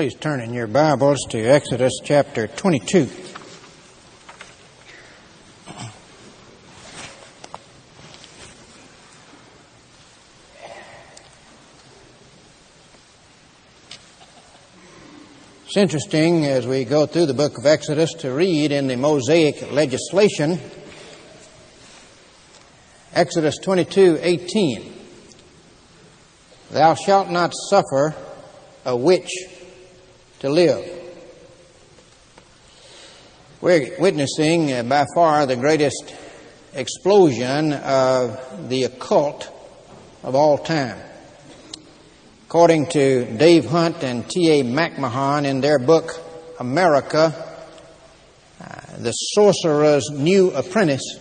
Please turn in your Bibles to Exodus chapter 22. It's interesting as we go through the book of Exodus to read in the Mosaic legislation Exodus 22:18 Thou shalt not suffer a witch to live. We're witnessing uh, by far the greatest explosion of the occult of all time. According to Dave Hunt and T.A. McMahon in their book, America, uh, the Sorcerer's New Apprentice,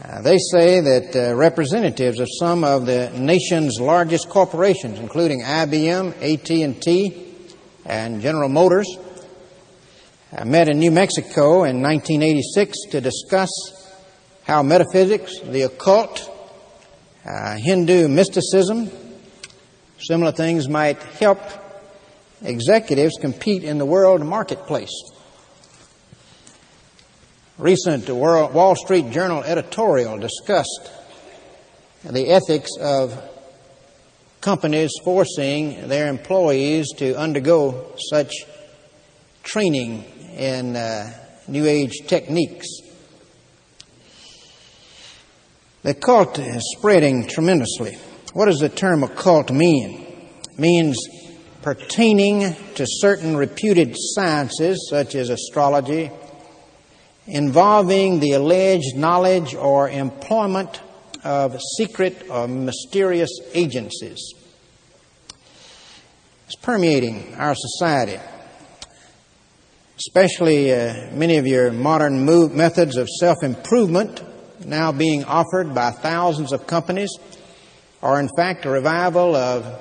uh, they say that uh, representatives of some of the nation's largest corporations, including IBM, AT&T, and General Motors, uh, met in New Mexico in 1986 to discuss how metaphysics, the occult, uh, Hindu mysticism, similar things might help executives compete in the world marketplace. Recent Wall Street Journal editorial discussed the ethics of companies forcing their employees to undergo such training in uh, New Age techniques. The cult is spreading tremendously. What does the term occult mean? It means pertaining to certain reputed sciences such as astrology, involving the alleged knowledge or employment of secret or mysterious agencies. It's permeating our society, especially uh, many of your modern move methods of self improvement now being offered by thousands of companies are, in fact, a revival of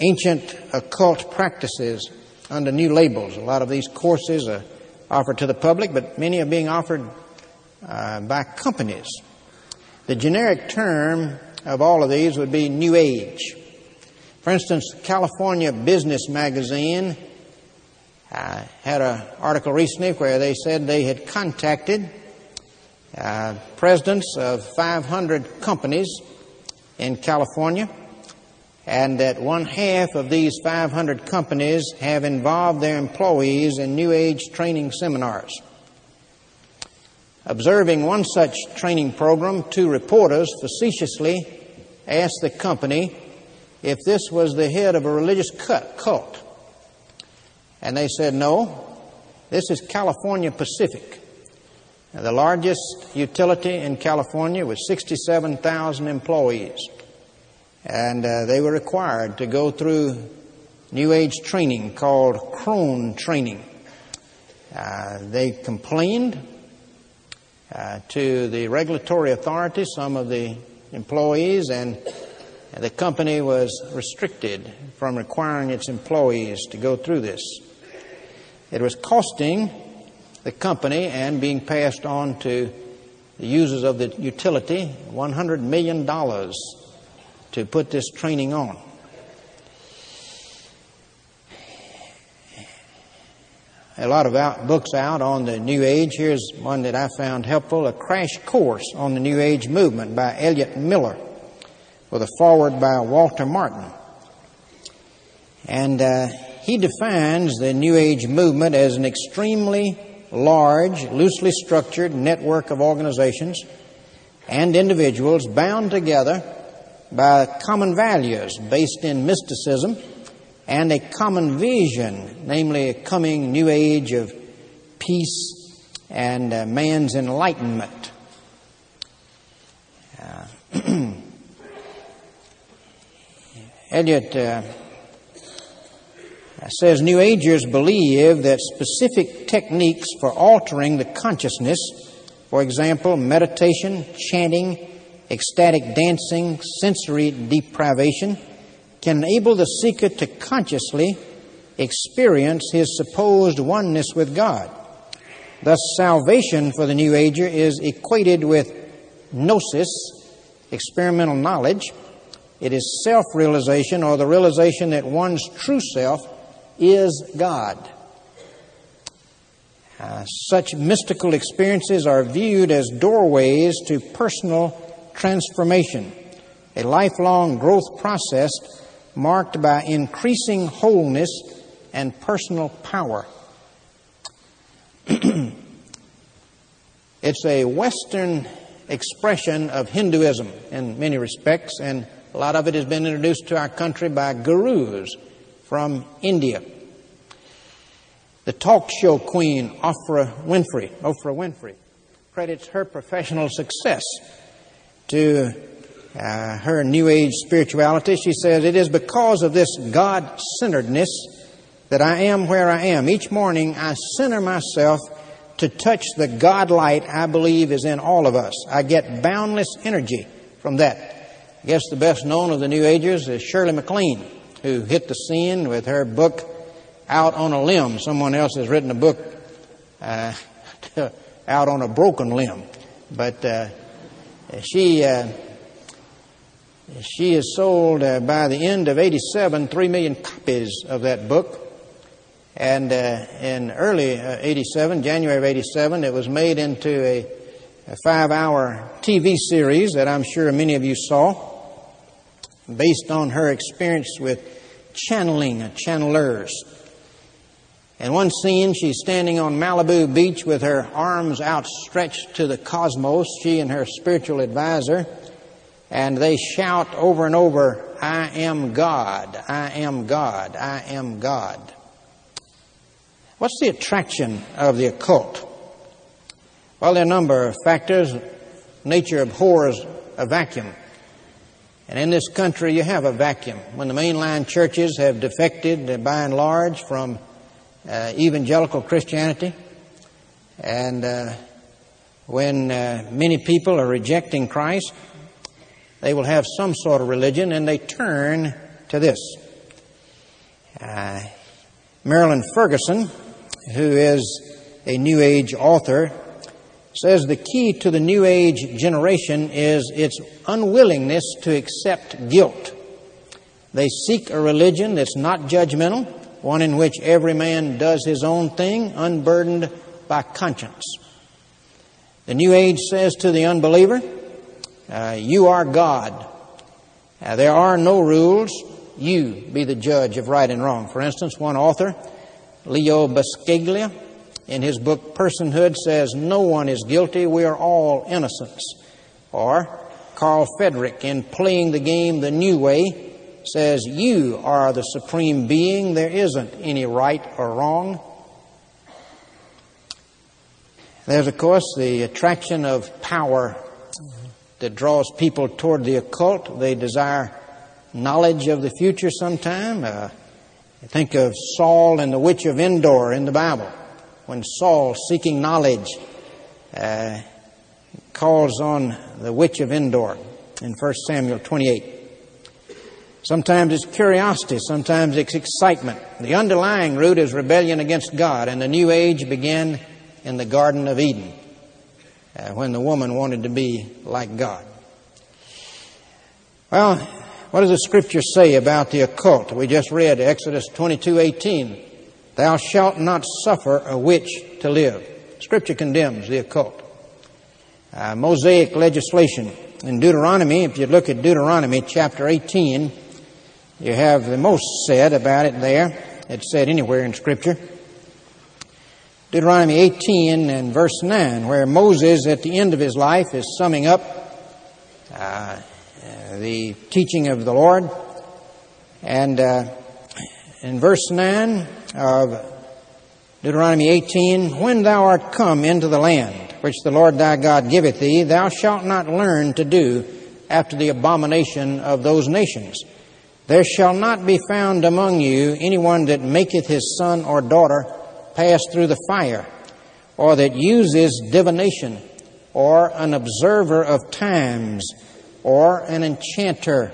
ancient occult practices under new labels. A lot of these courses are offered to the public, but many are being offered uh, by companies. The generic term of all of these would be New Age. For instance, California Business Magazine uh, had an article recently where they said they had contacted uh, presidents of 500 companies in California and that one half of these 500 companies have involved their employees in New Age training seminars. Observing one such training program, two reporters facetiously asked the company if this was the head of a religious cult. And they said, no, this is California Pacific, the largest utility in California with 67,000 employees and uh, they were required to go through New Age training called Krone training. Uh, they complained uh, to the regulatory authority, some of the employees, and the company was restricted from requiring its employees to go through this. It was costing the company and being passed on to the users of the utility $100 million to put this training on. A lot of out, books out on the New Age. Here's one that I found helpful A Crash Course on the New Age Movement by Elliot Miller, with a foreword by Walter Martin. And uh, he defines the New Age movement as an extremely large, loosely structured network of organizations and individuals bound together by common values based in mysticism and a common vision, namely a coming new age of peace and uh, man's enlightenment. Uh, Elliot uh, says New Agers believe that specific techniques for altering the consciousness, for example, meditation, chanting, ecstatic dancing, sensory deprivation, can enable the seeker to consciously experience his supposed oneness with God. Thus, salvation for the New Ager is equated with gnosis, experimental knowledge. It is self realization or the realization that one's true self is God. Uh, such mystical experiences are viewed as doorways to personal transformation, a lifelong growth process marked by increasing wholeness and personal power. it's a Western expression of Hinduism in many respects, and a lot of it has been introduced to our country by gurus from India. The talk show queen, Oprah Winfrey, Oprah Winfrey, credits her professional success to uh, her New Age spirituality. She says, It is because of this God centeredness that I am where I am. Each morning I center myself to touch the God light I believe is in all of us. I get boundless energy from that. I guess the best known of the New Agers is Shirley MacLaine, who hit the scene with her book Out on a Limb. Someone else has written a book uh, Out on a Broken Limb. But uh, she. Uh, she has sold uh, by the end of 87 3 million copies of that book. And uh, in early uh, 87, January of 87, it was made into a, a five hour TV series that I'm sure many of you saw based on her experience with channeling, uh, channelers. In one scene, she's standing on Malibu Beach with her arms outstretched to the cosmos, she and her spiritual advisor and they shout over and over, I am God, I am God, I am God. What's the attraction of the occult? Well, there are a number of factors. Nature abhors a vacuum. And in this country, you have a vacuum. When the mainline churches have defected, by and large, from uh, evangelical Christianity, and uh, when uh, many people are rejecting Christ, they will have some sort of religion and they turn to this. Uh, Marilyn Ferguson, who is a New Age author, says the key to the New Age generation is its unwillingness to accept guilt. They seek a religion that's not judgmental, one in which every man does his own thing, unburdened by conscience. The New Age says to the unbeliever, uh, you are God. Uh, there are no rules. You be the judge of right and wrong. For instance, one author, Leo Buscaglia, in his book Personhood says, No one is guilty, we are all innocents. Or Carl Frederick, in Playing the Game the New Way, says, You are the supreme being, there isn't any right or wrong. There's, of course, the attraction of power that draws people toward the occult. They desire knowledge of the future sometime. Uh, think of Saul and the witch of Endor in the Bible. When Saul, seeking knowledge, uh, calls on the witch of Endor in 1 Samuel 28. Sometimes it's curiosity, sometimes it's excitement. The underlying root is rebellion against God, and the new age began in the Garden of Eden uh, when the woman wanted to be like God. Well, what does the scripture say about the occult? We just read Exodus 22:18. Thou shalt not suffer a witch to live. Scripture condemns the occult. Uh, Mosaic legislation in Deuteronomy, if you look at Deuteronomy chapter 18, you have the most said about it there. It's said anywhere in Scripture. Deuteronomy 18 and verse 9, where Moses, at the end of his life, is summing up uh, the teaching of the Lord. And uh, in verse 9 of Deuteronomy 18, When thou art come into the land which the Lord thy God giveth thee, thou shalt not learn to do after the abomination of those nations. There shall not be found among you anyone that maketh his son or daughter pass through the fire, or that uses divination, or an observer of times, or an enchanter,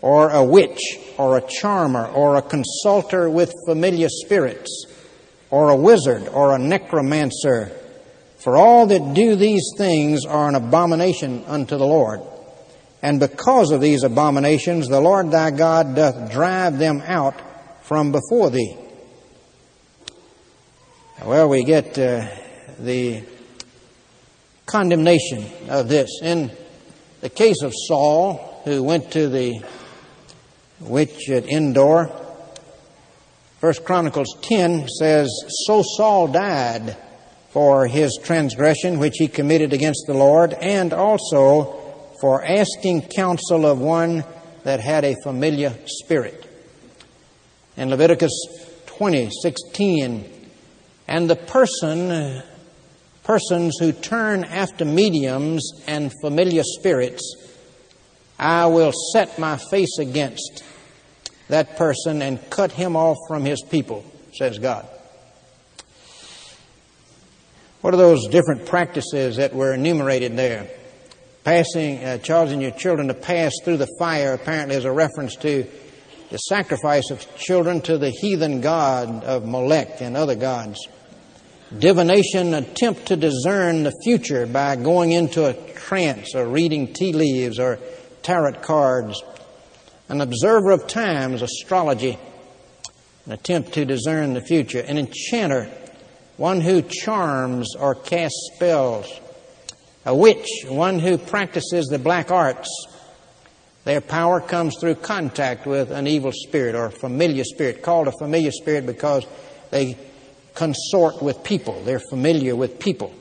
or a witch, or a charmer, or a consulter with familiar spirits, or a wizard, or a necromancer. For all that do these things are an abomination unto the Lord. And because of these abominations, the Lord thy God doth drive them out from before thee. Well, we get uh, the condemnation of this. In the case of Saul, who went to the witch at Endor, First Chronicles 10 says, So Saul died for his transgression which he committed against the Lord, and also for asking counsel of one that had a familiar spirit. In Leviticus 20, 16, and the person, persons who turn after mediums and familiar spirits, I will set my face against that person and cut him off from his people, says God. What are those different practices that were enumerated there? Passing, uh, charging your children to pass through the fire apparently is a reference to the sacrifice of children to the heathen god of Molech and other gods. Divination, attempt to discern the future by going into a trance or reading tea leaves or tarot cards. An observer of times, astrology, an attempt to discern the future. An enchanter, one who charms or casts spells. A witch, one who practices the black arts. Their power comes through contact with an evil spirit or familiar spirit, called a familiar spirit because they consort with people. They're familiar with people.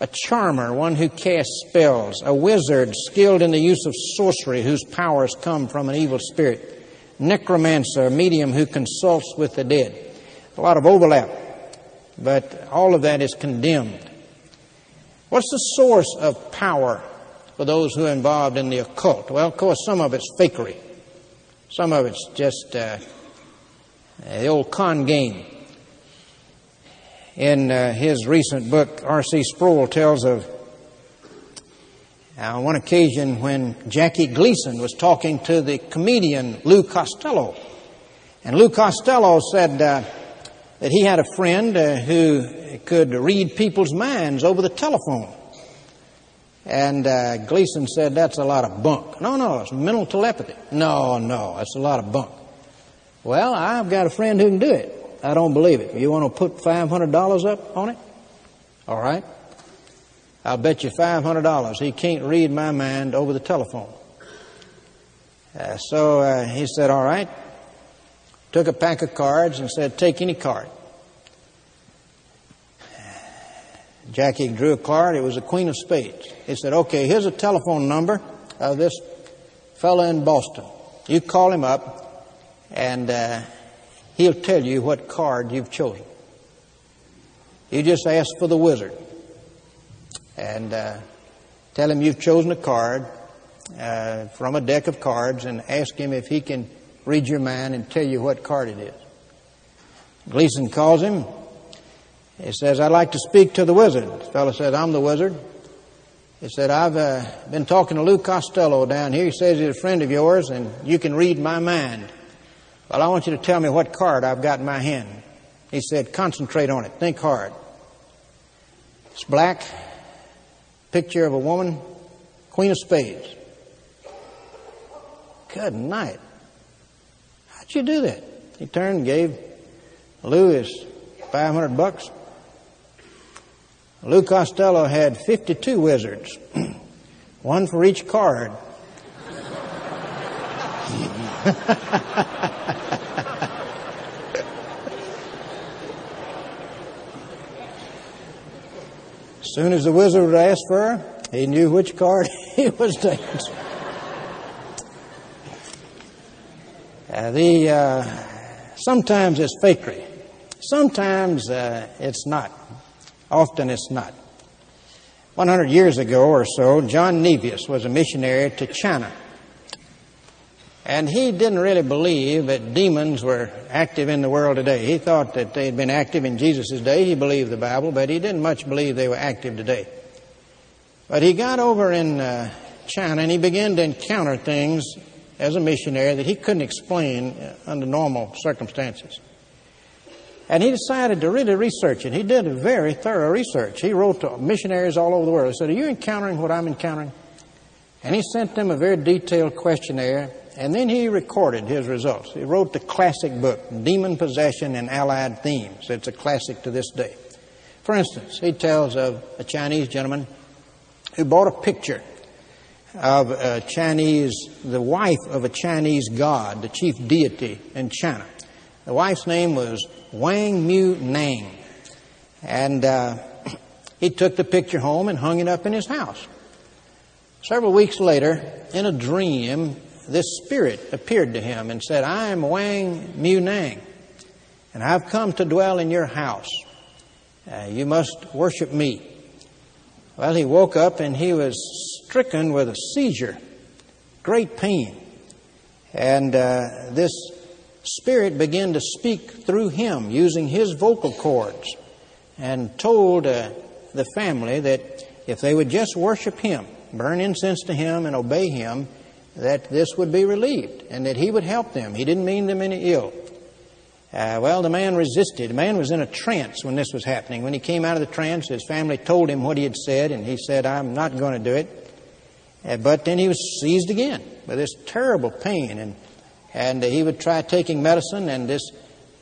A charmer, one who casts spells. A wizard, skilled in the use of sorcery, whose powers come from an evil spirit. Necromancer, a medium who consults with the dead. A lot of overlap, but all of that is condemned. What's the source of power for those who are involved in the occult? Well, of course, some of it's fakery. Some of it's just uh, the old con game. In uh, his recent book, R.C. Sproul tells of uh, one occasion when Jackie Gleason was talking to the comedian Lou Costello. And Lou Costello said uh, that he had a friend uh, who could read people's minds over the telephone. And uh, Gleason said, That's a lot of bunk. No, no, it's mental telepathy. No, no, that's a lot of bunk. Well, I've got a friend who can do it. I don't believe it. You want to put $500 up on it? All right. I'll bet you $500 he can't read my mind over the telephone. Uh, so uh, he said, All right. Took a pack of cards and said, Take any card. Jackie drew a card. It was a Queen of Spades. He said, Okay, here's a telephone number of this fellow in Boston. You call him up and. Uh, He'll tell you what card you've chosen. You just ask for the wizard and uh, tell him you've chosen a card uh, from a deck of cards and ask him if he can read your mind and tell you what card it is. Gleason calls him. He says, I'd like to speak to the wizard. The fellow says, I'm the wizard. He said, I've uh, been talking to Lou Costello down here. He says he's a friend of yours and you can read my mind. Well, I want you to tell me what card I've got in my hand. He said, concentrate on it. Think hard. It's black. Picture of a woman. Queen of Spades. Good night. How'd you do that? He turned and gave Lou his 500 bucks. Lou Costello had 52 wizards, one for each card. As soon as the wizard would ask for her, he knew which card he was taking. Uh, the uh, sometimes it's fakery, sometimes uh, it's not. Often it's not. 100 years ago or so, John Nevius was a missionary to China. And he didn't really believe that demons were active in the world today. He thought that they had been active in Jesus' day. He believed the Bible, but he didn't much believe they were active today. But he got over in uh, China and he began to encounter things as a missionary that he couldn't explain uh, under normal circumstances. And he decided to really research it. He did a very thorough research. He wrote to missionaries all over the world. He said, Are you encountering what I'm encountering? And he sent them a very detailed questionnaire And then he recorded his results. He wrote the classic book, Demon Possession and Allied Themes. It's a classic to this day. For instance, he tells of a Chinese gentleman who bought a picture of a Chinese, the wife of a Chinese god, the chief deity in China. The wife's name was Wang Mu Nang. And uh, he took the picture home and hung it up in his house. Several weeks later, in a dream, this spirit appeared to him and said, I am Wang Mu Nang, and I've come to dwell in your house. Uh, you must worship me. Well, he woke up and he was stricken with a seizure, great pain. And uh, this spirit began to speak through him using his vocal cords and told uh, the family that if they would just worship him, burn incense to him, and obey him, that this would be relieved and that he would help them. He didn't mean them any ill. Uh, well, the man resisted. The man was in a trance when this was happening. When he came out of the trance, his family told him what he had said, and he said, I'm not going to do it. Uh, but then he was seized again with this terrible pain, and, and uh, he would try taking medicine, and this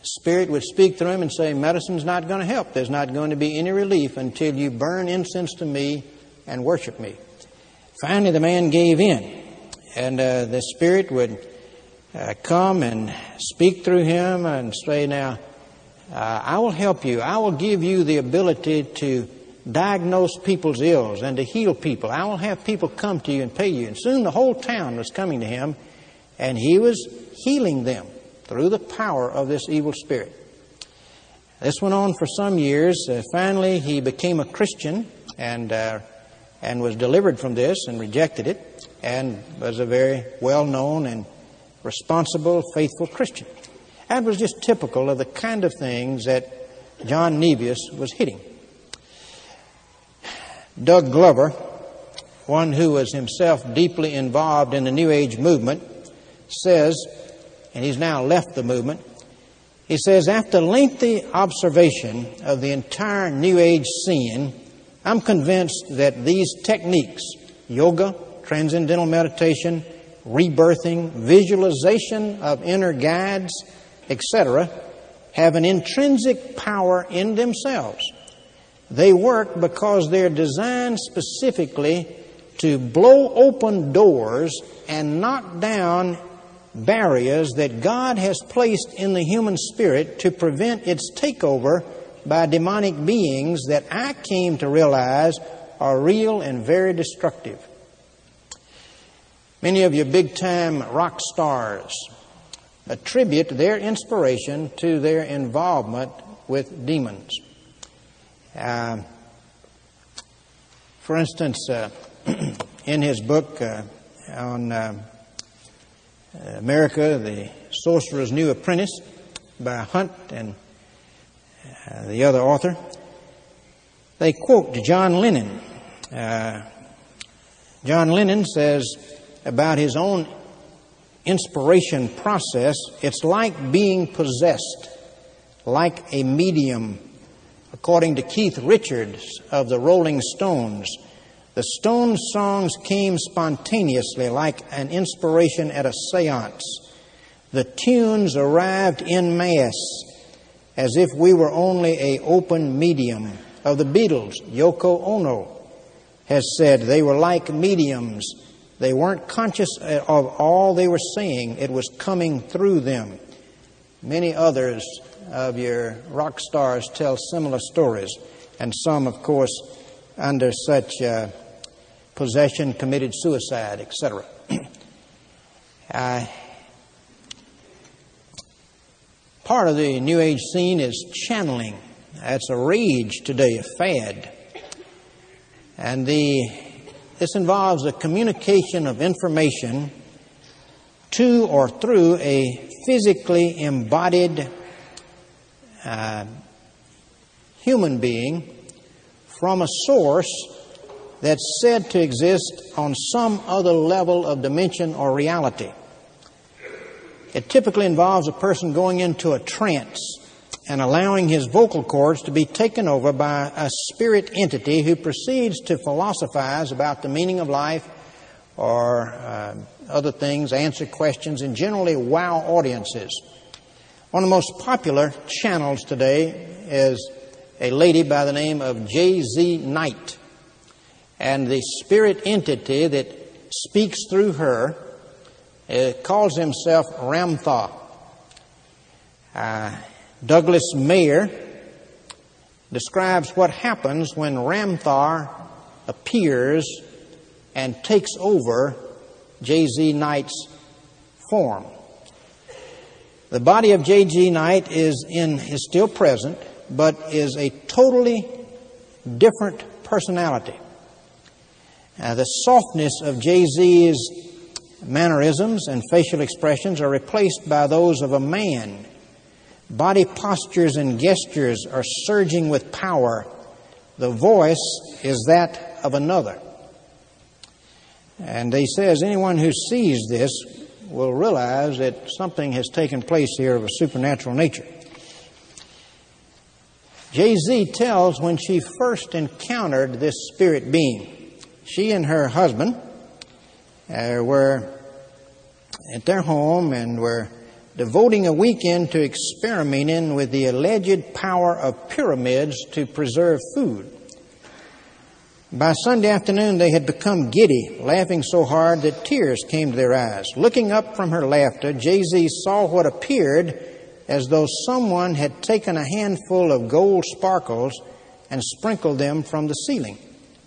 spirit would speak through him and say, Medicine's not going to help. There's not going to be any relief until you burn incense to me and worship me. Finally, the man gave in, and uh, the spirit would uh, come and speak through him and say, Now, uh, I will help you. I will give you the ability to diagnose people's ills and to heal people. I will have people come to you and pay you. And soon the whole town was coming to him, and he was healing them through the power of this evil spirit. This went on for some years. Uh, finally, he became a Christian and uh, and was delivered from this and rejected it, and was a very well known and responsible, faithful Christian. That was just typical of the kind of things that John Nevius was hitting. Doug Glover, one who was himself deeply involved in the New Age movement, says, and he's now left the movement, he says, after lengthy observation of the entire New Age scene, I'm convinced that these techniques, yoga, transcendental meditation, rebirthing, visualization of inner guides, etc., have an intrinsic power in themselves. They work because they're designed specifically to blow open doors and knock down barriers that God has placed in the human spirit to prevent its takeover by demonic beings that I came to realize are real and very destructive. Many of you big time rock stars attribute their inspiration to their involvement with demons. Uh, for instance, uh, in his book uh, on uh, America, The Sorcerer's New Apprentice by Hunt and uh, the other author, they quote John Lennon. Uh, John Lennon says, about his own inspiration process, it's like being possessed, like a medium. According to Keith Richards of the Rolling Stones, the Stones songs came spontaneously like an inspiration at a seance. The tunes arrived in mass as if we were only a open medium. Of the Beatles, Yoko Ono has said they were like mediums they weren't conscious of all they were seeing, it was coming through them. Many others of your rock stars tell similar stories, and some, of course, under such uh, possession committed suicide, etc. uh, part of the New Age scene is channeling. That's a rage today, a fad. And the this involves a communication of information to or through a physically embodied uh, human being from a source that's said to exist on some other level of dimension or reality. It typically involves a person going into a trance and allowing his vocal cords to be taken over by a spirit entity who proceeds to philosophize about the meaning of life or uh, other things, answer questions, and generally wow audiences. One of the most popular channels today is a lady by the name of J.Z. Knight. And the spirit entity that speaks through her uh, calls himself Ramtha. Uh, Douglas Mayer describes what happens when Ramtha appears and takes over J.Z. Knight's form. The body of J.Z. Knight is in is still present, but is a totally different personality. Uh, the softness of J.Z.'s mannerisms and facial expressions are replaced by those of a man. Body postures and gestures are surging with power. The voice is that of another. And he says anyone who sees this will realize that something has taken place here of a supernatural nature. J.Z. tells when she first encountered this spirit being, she and her husband uh, were at their home and were devoting a weekend to experimenting with the alleged power of pyramids to preserve food. By Sunday afternoon, they had become giddy, laughing so hard that tears came to their eyes. Looking up from her laughter, J.Z. saw what appeared as though someone had taken a handful of gold sparkles and sprinkled them from the ceiling.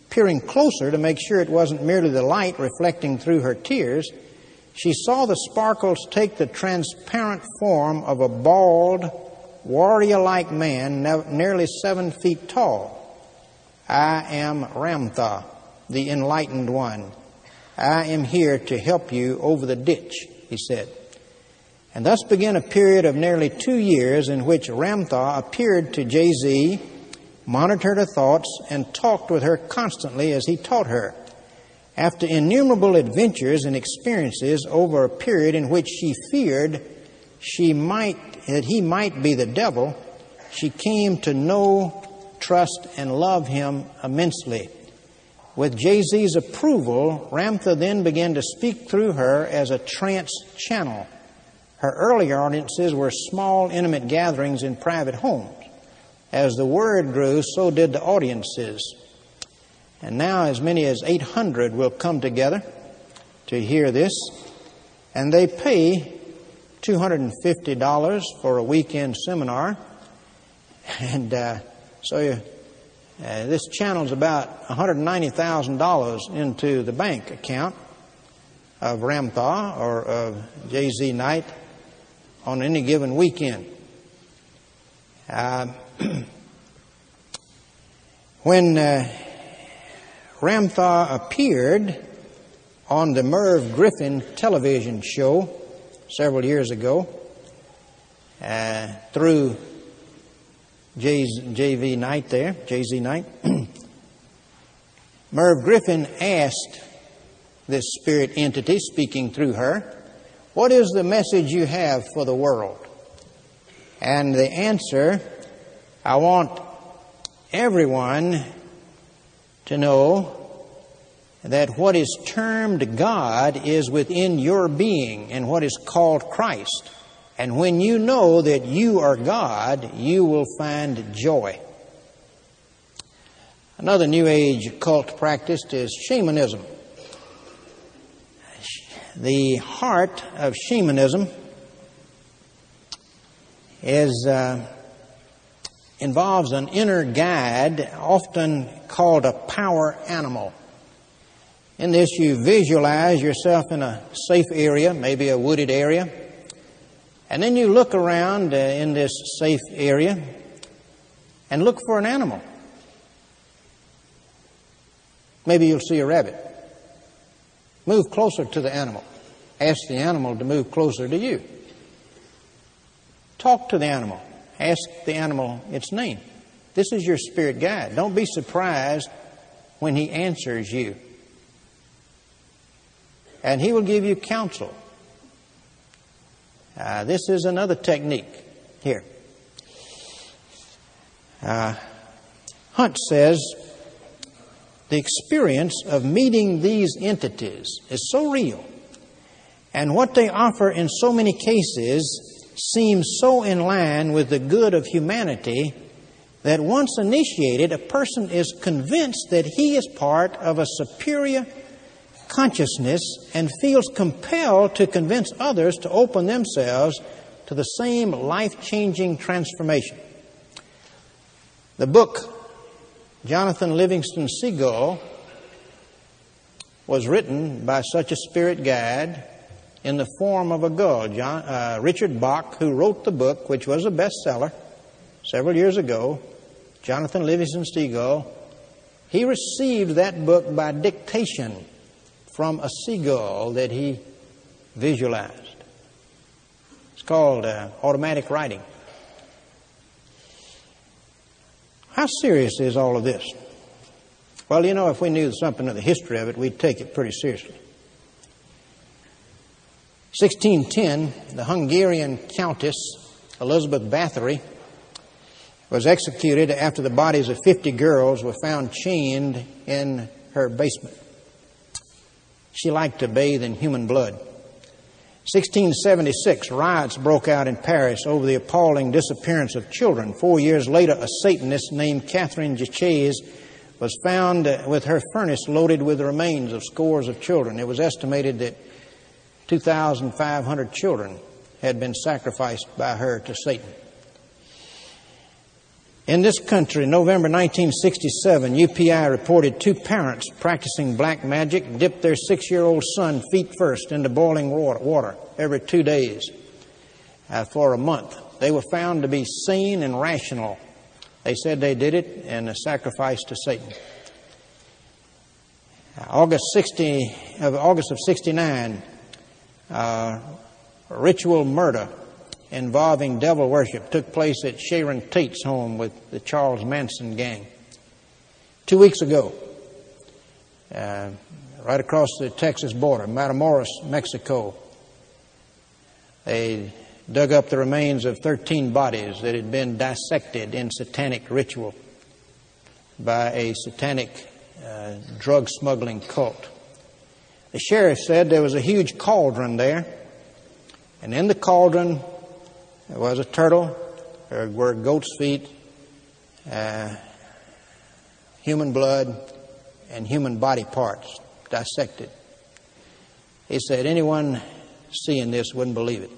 Peering closer to make sure it wasn't merely the light reflecting through her tears, she saw the sparkles take the transparent form of a bald, warrior like man nearly seven feet tall. I am Ramtha, the enlightened one. I am here to help you over the ditch, he said. And thus began a period of nearly two years in which Ramtha appeared to J.Z., monitored her thoughts, and talked with her constantly as he taught her. After innumerable adventures and experiences over a period in which she feared she might, that he might be the devil, she came to know trust, and love him immensely. With J.Z.'s approval, Ramtha then began to speak through her as a trance channel. Her earlier audiences were small, intimate gatherings in private homes. As the word grew, so did the audiences. And now, as many as 800 will come together to hear this, and they pay $250 for a weekend seminar. And uh, so uh, this channels about $190,000 into the bank account of Ramtha or of J.Z. Knight on any given weekend. Uh, when uh, Ramtha appeared on the Merv Griffin television show several years ago uh, through J.V. Knight there, J.Z. Knight. Merv Griffin asked this spirit entity speaking through her, What is the message you have for the world? And the answer, I want everyone to know that what is termed God is within your being and what is called Christ. And when you know that you are God, you will find joy. Another New Age cult practice is shamanism. The heart of shamanism is uh, involves an inner guide, often called a power animal. In this, you visualize yourself in a safe area, maybe a wooded area and then you look around uh, in this safe area and look for an animal. Maybe you'll see a rabbit. Move closer to the animal. Ask the animal to move closer to you. Talk to the animal. Ask the animal its name. This is your spirit guide. Don't be surprised when he answers you. And he will give you counsel. Uh, this is another technique here. Uh, Hunt says the experience of meeting these entities is so real And what they offer in so many cases seems so in line with the good of humanity that once initiated, a person is convinced that he is part of a superior consciousness and feels compelled to convince others to open themselves to the same life changing transformation. The book, Jonathan Livingston Seagull, was written by such a spirit guide in the form of a gull. John, uh, Richard Bach, who wrote the book, which was a bestseller several years ago, Jonathan Livingston Seagull, he received that book by dictation from a seagull that he visualized. It's called uh, automatic writing. How serious is all of this? Well, you know, if we knew something of the history of it, we'd take it pretty seriously. 1610, the Hungarian Countess Elizabeth Bathory was executed after the bodies of 50 girls were found chained in her basement. She liked to bathe in human blood. 1676, riots broke out in Paris over the appalling disappearance of children. Four years later, a Satanist named Catherine Giches was found with her furnace loaded with the remains of scores of children. It was estimated that 2,500 children had been sacrificed by her to Satan. In this country, November 1967, UPI reported two parents practicing black magic dipped their six year old son feet first into boiling water every two days uh, for a month. They were found to be sane and rational. They said they did it in a sacrifice to Satan. August 60 of August of 69, uh, ritual murder involving devil worship took place at Sharon Tate's home with the Charles Manson gang. Two weeks ago, uh, right across the Texas border, Matamoros, Mexico, they dug up the remains of 13 bodies that had been dissected in satanic ritual by a satanic uh, drug smuggling cult. The sheriff said there was a huge cauldron there, and in the cauldron there was a turtle, there were goat's feet, uh, human blood, and human body parts dissected. He said anyone seeing this wouldn't believe it.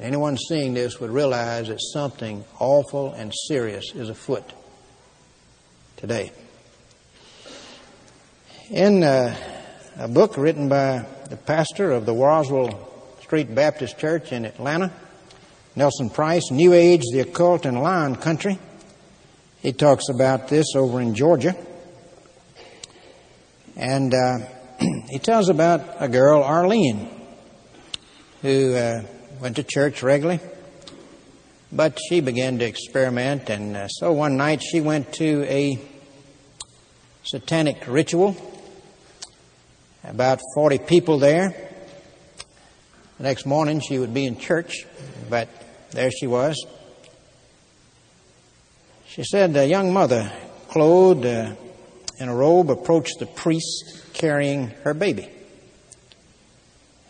Anyone seeing this would realize that something awful and serious is afoot today. In uh, a book written by the pastor of the Roswell Street Baptist Church in Atlanta, Nelson Price, New Age, the Occult, and Lion Country. He talks about this over in Georgia. And uh, he tells about a girl, Arlene, who uh, went to church regularly. But she began to experiment, and uh, so one night she went to a satanic ritual about 40 people there. The next morning she would be in church, but there she was. She said a young mother, clothed uh, in a robe, approached the priest carrying her baby.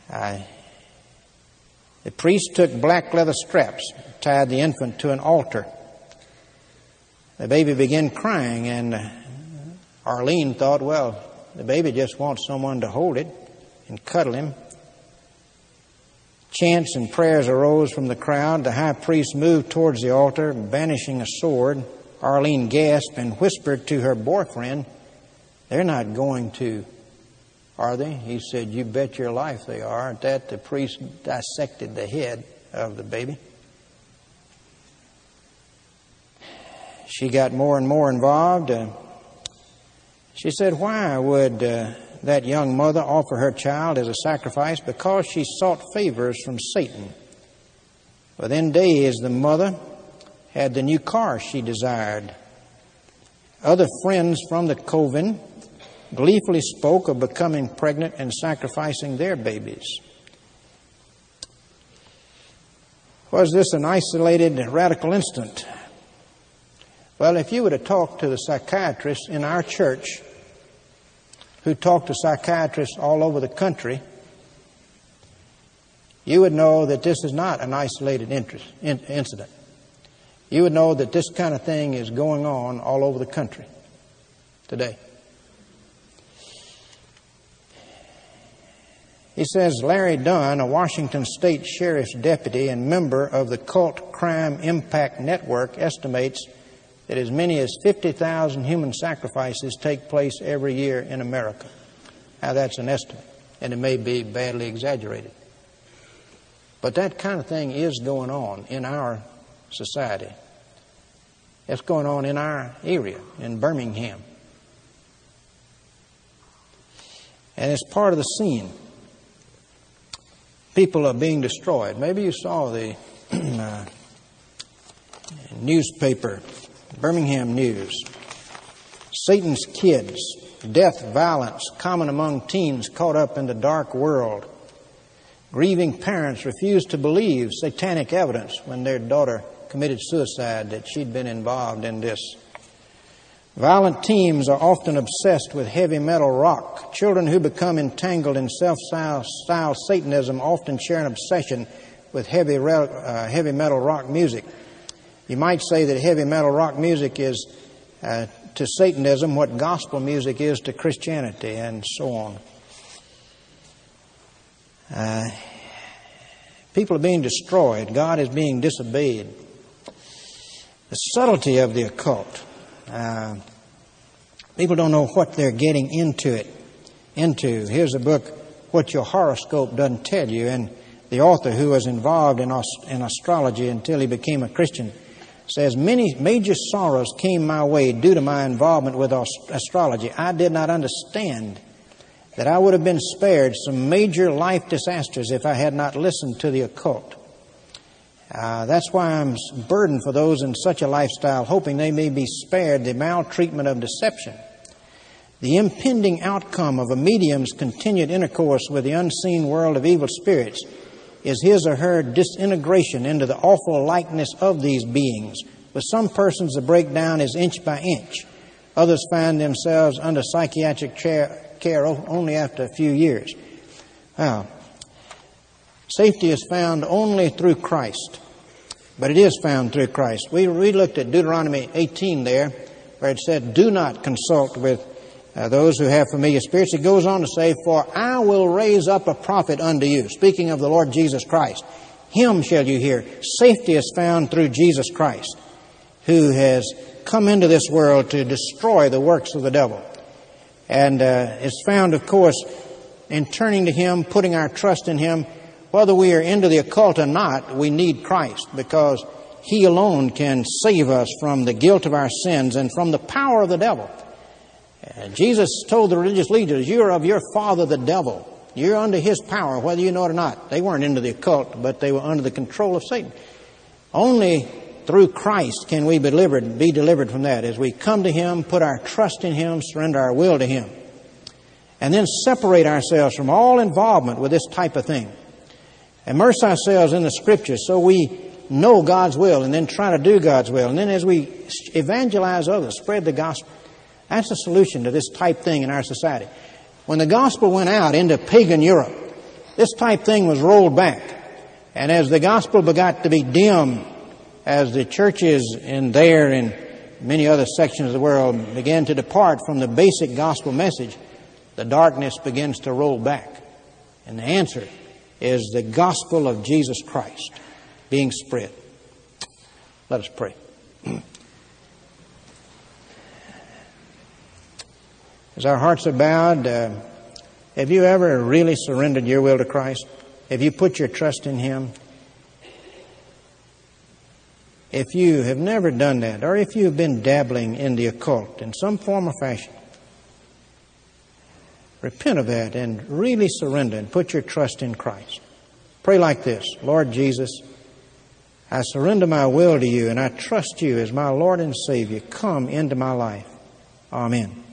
I, the priest took black leather straps, tied the infant to an altar. The baby began crying, and uh, Arlene thought, well, the baby just wants someone to hold it and cuddle him. Chants and prayers arose from the crowd. The high priest moved towards the altar, banishing a sword. Arlene gasped and whispered to her boyfriend, They're not going to, are they? He said, You bet your life they are. At that, the priest dissected the head of the baby. She got more and more involved. Uh, she said, Why would uh, that young mother offer her child as a sacrifice? Because she sought favors from Satan. Within days, the mother had the new car she desired. Other friends from the coven gleefully spoke of becoming pregnant and sacrificing their babies. Was this an isolated radical incident? Well, if you were to talk to the psychiatrists in our church who talk to psychiatrists all over the country, you would know that this is not an isolated interest, in, incident. You would know that this kind of thing is going on all over the country today. He says Larry Dunn, a Washington State Sheriff's deputy and member of the Cult Crime Impact Network, estimates that as many as 50,000 human sacrifices take place every year in America. Now, that's an estimate, and it may be badly exaggerated. But that kind of thing is going on in our society. It's going on in our area, in Birmingham. And it's part of the scene people are being destroyed. Maybe you saw the uh, newspaper, Birmingham News. Satan's kids, death, violence common among teens caught up in the dark world. Grieving parents refused to believe satanic evidence when their daughter committed suicide that she'd been involved in this. Violent teens are often obsessed with heavy metal rock. Children who become entangled in self-style Satanism often share an obsession with heavy, uh, heavy metal rock music. You might say that heavy metal rock music is uh, to Satanism what gospel music is to Christianity, and so on. Uh, people are being destroyed. God is being disobeyed. The subtlety of the occult. Uh, people don't know what they're getting into it. Into here's a book, "What Your Horoscope Doesn't Tell You," and the author, who was involved in, in astrology until he became a Christian, says many major sorrows came my way due to my involvement with astrology. I did not understand that I would have been spared some major life disasters if I had not listened to the occult. Uh, that's why I'm burdened for those in such a lifestyle, hoping they may be spared the maltreatment of deception. The impending outcome of a medium's continued intercourse with the unseen world of evil spirits is his or her disintegration into the awful likeness of these beings. With some persons, the breakdown is inch by inch. Others find themselves under psychiatric care only after a few years. Well, Safety is found only through Christ, but it is found through Christ. We, we looked at Deuteronomy 18 there, where it said, Do not consult with uh, those who have familiar spirits. It goes on to say, For I will raise up a prophet unto you, speaking of the Lord Jesus Christ. Him shall you hear. Safety is found through Jesus Christ, who has come into this world to destroy the works of the devil. And uh, it's found, of course, in turning to Him, putting our trust in Him, whether we are into the occult or not, we need Christ because He alone can save us from the guilt of our sins and from the power of the devil. And Jesus told the religious leaders, You're of your father, the devil. You're under his power, whether you know it or not. They weren't into the occult, but they were under the control of Satan. Only through Christ can we be delivered, be delivered from that as we come to Him, put our trust in Him, surrender our will to Him, and then separate ourselves from all involvement with this type of thing immerse ourselves in the scriptures so we know God's will and then try to do God's will. And then as we evangelize others, spread the gospel. That's the solution to this type thing in our society. When the gospel went out into pagan Europe, this type thing was rolled back. And as the gospel begot to be dim, as the churches in there and many other sections of the world began to depart from the basic gospel message, the darkness begins to roll back. And the answer is the gospel of Jesus Christ being spread. Let us pray. As our hearts are bowed, uh, have you ever really surrendered your will to Christ? Have you put your trust in Him? If you have never done that, or if you have been dabbling in the occult in some form or fashion, Repent of that and really surrender and put your trust in Christ. Pray like this Lord Jesus, I surrender my will to you and I trust you as my Lord and Savior. Come into my life. Amen.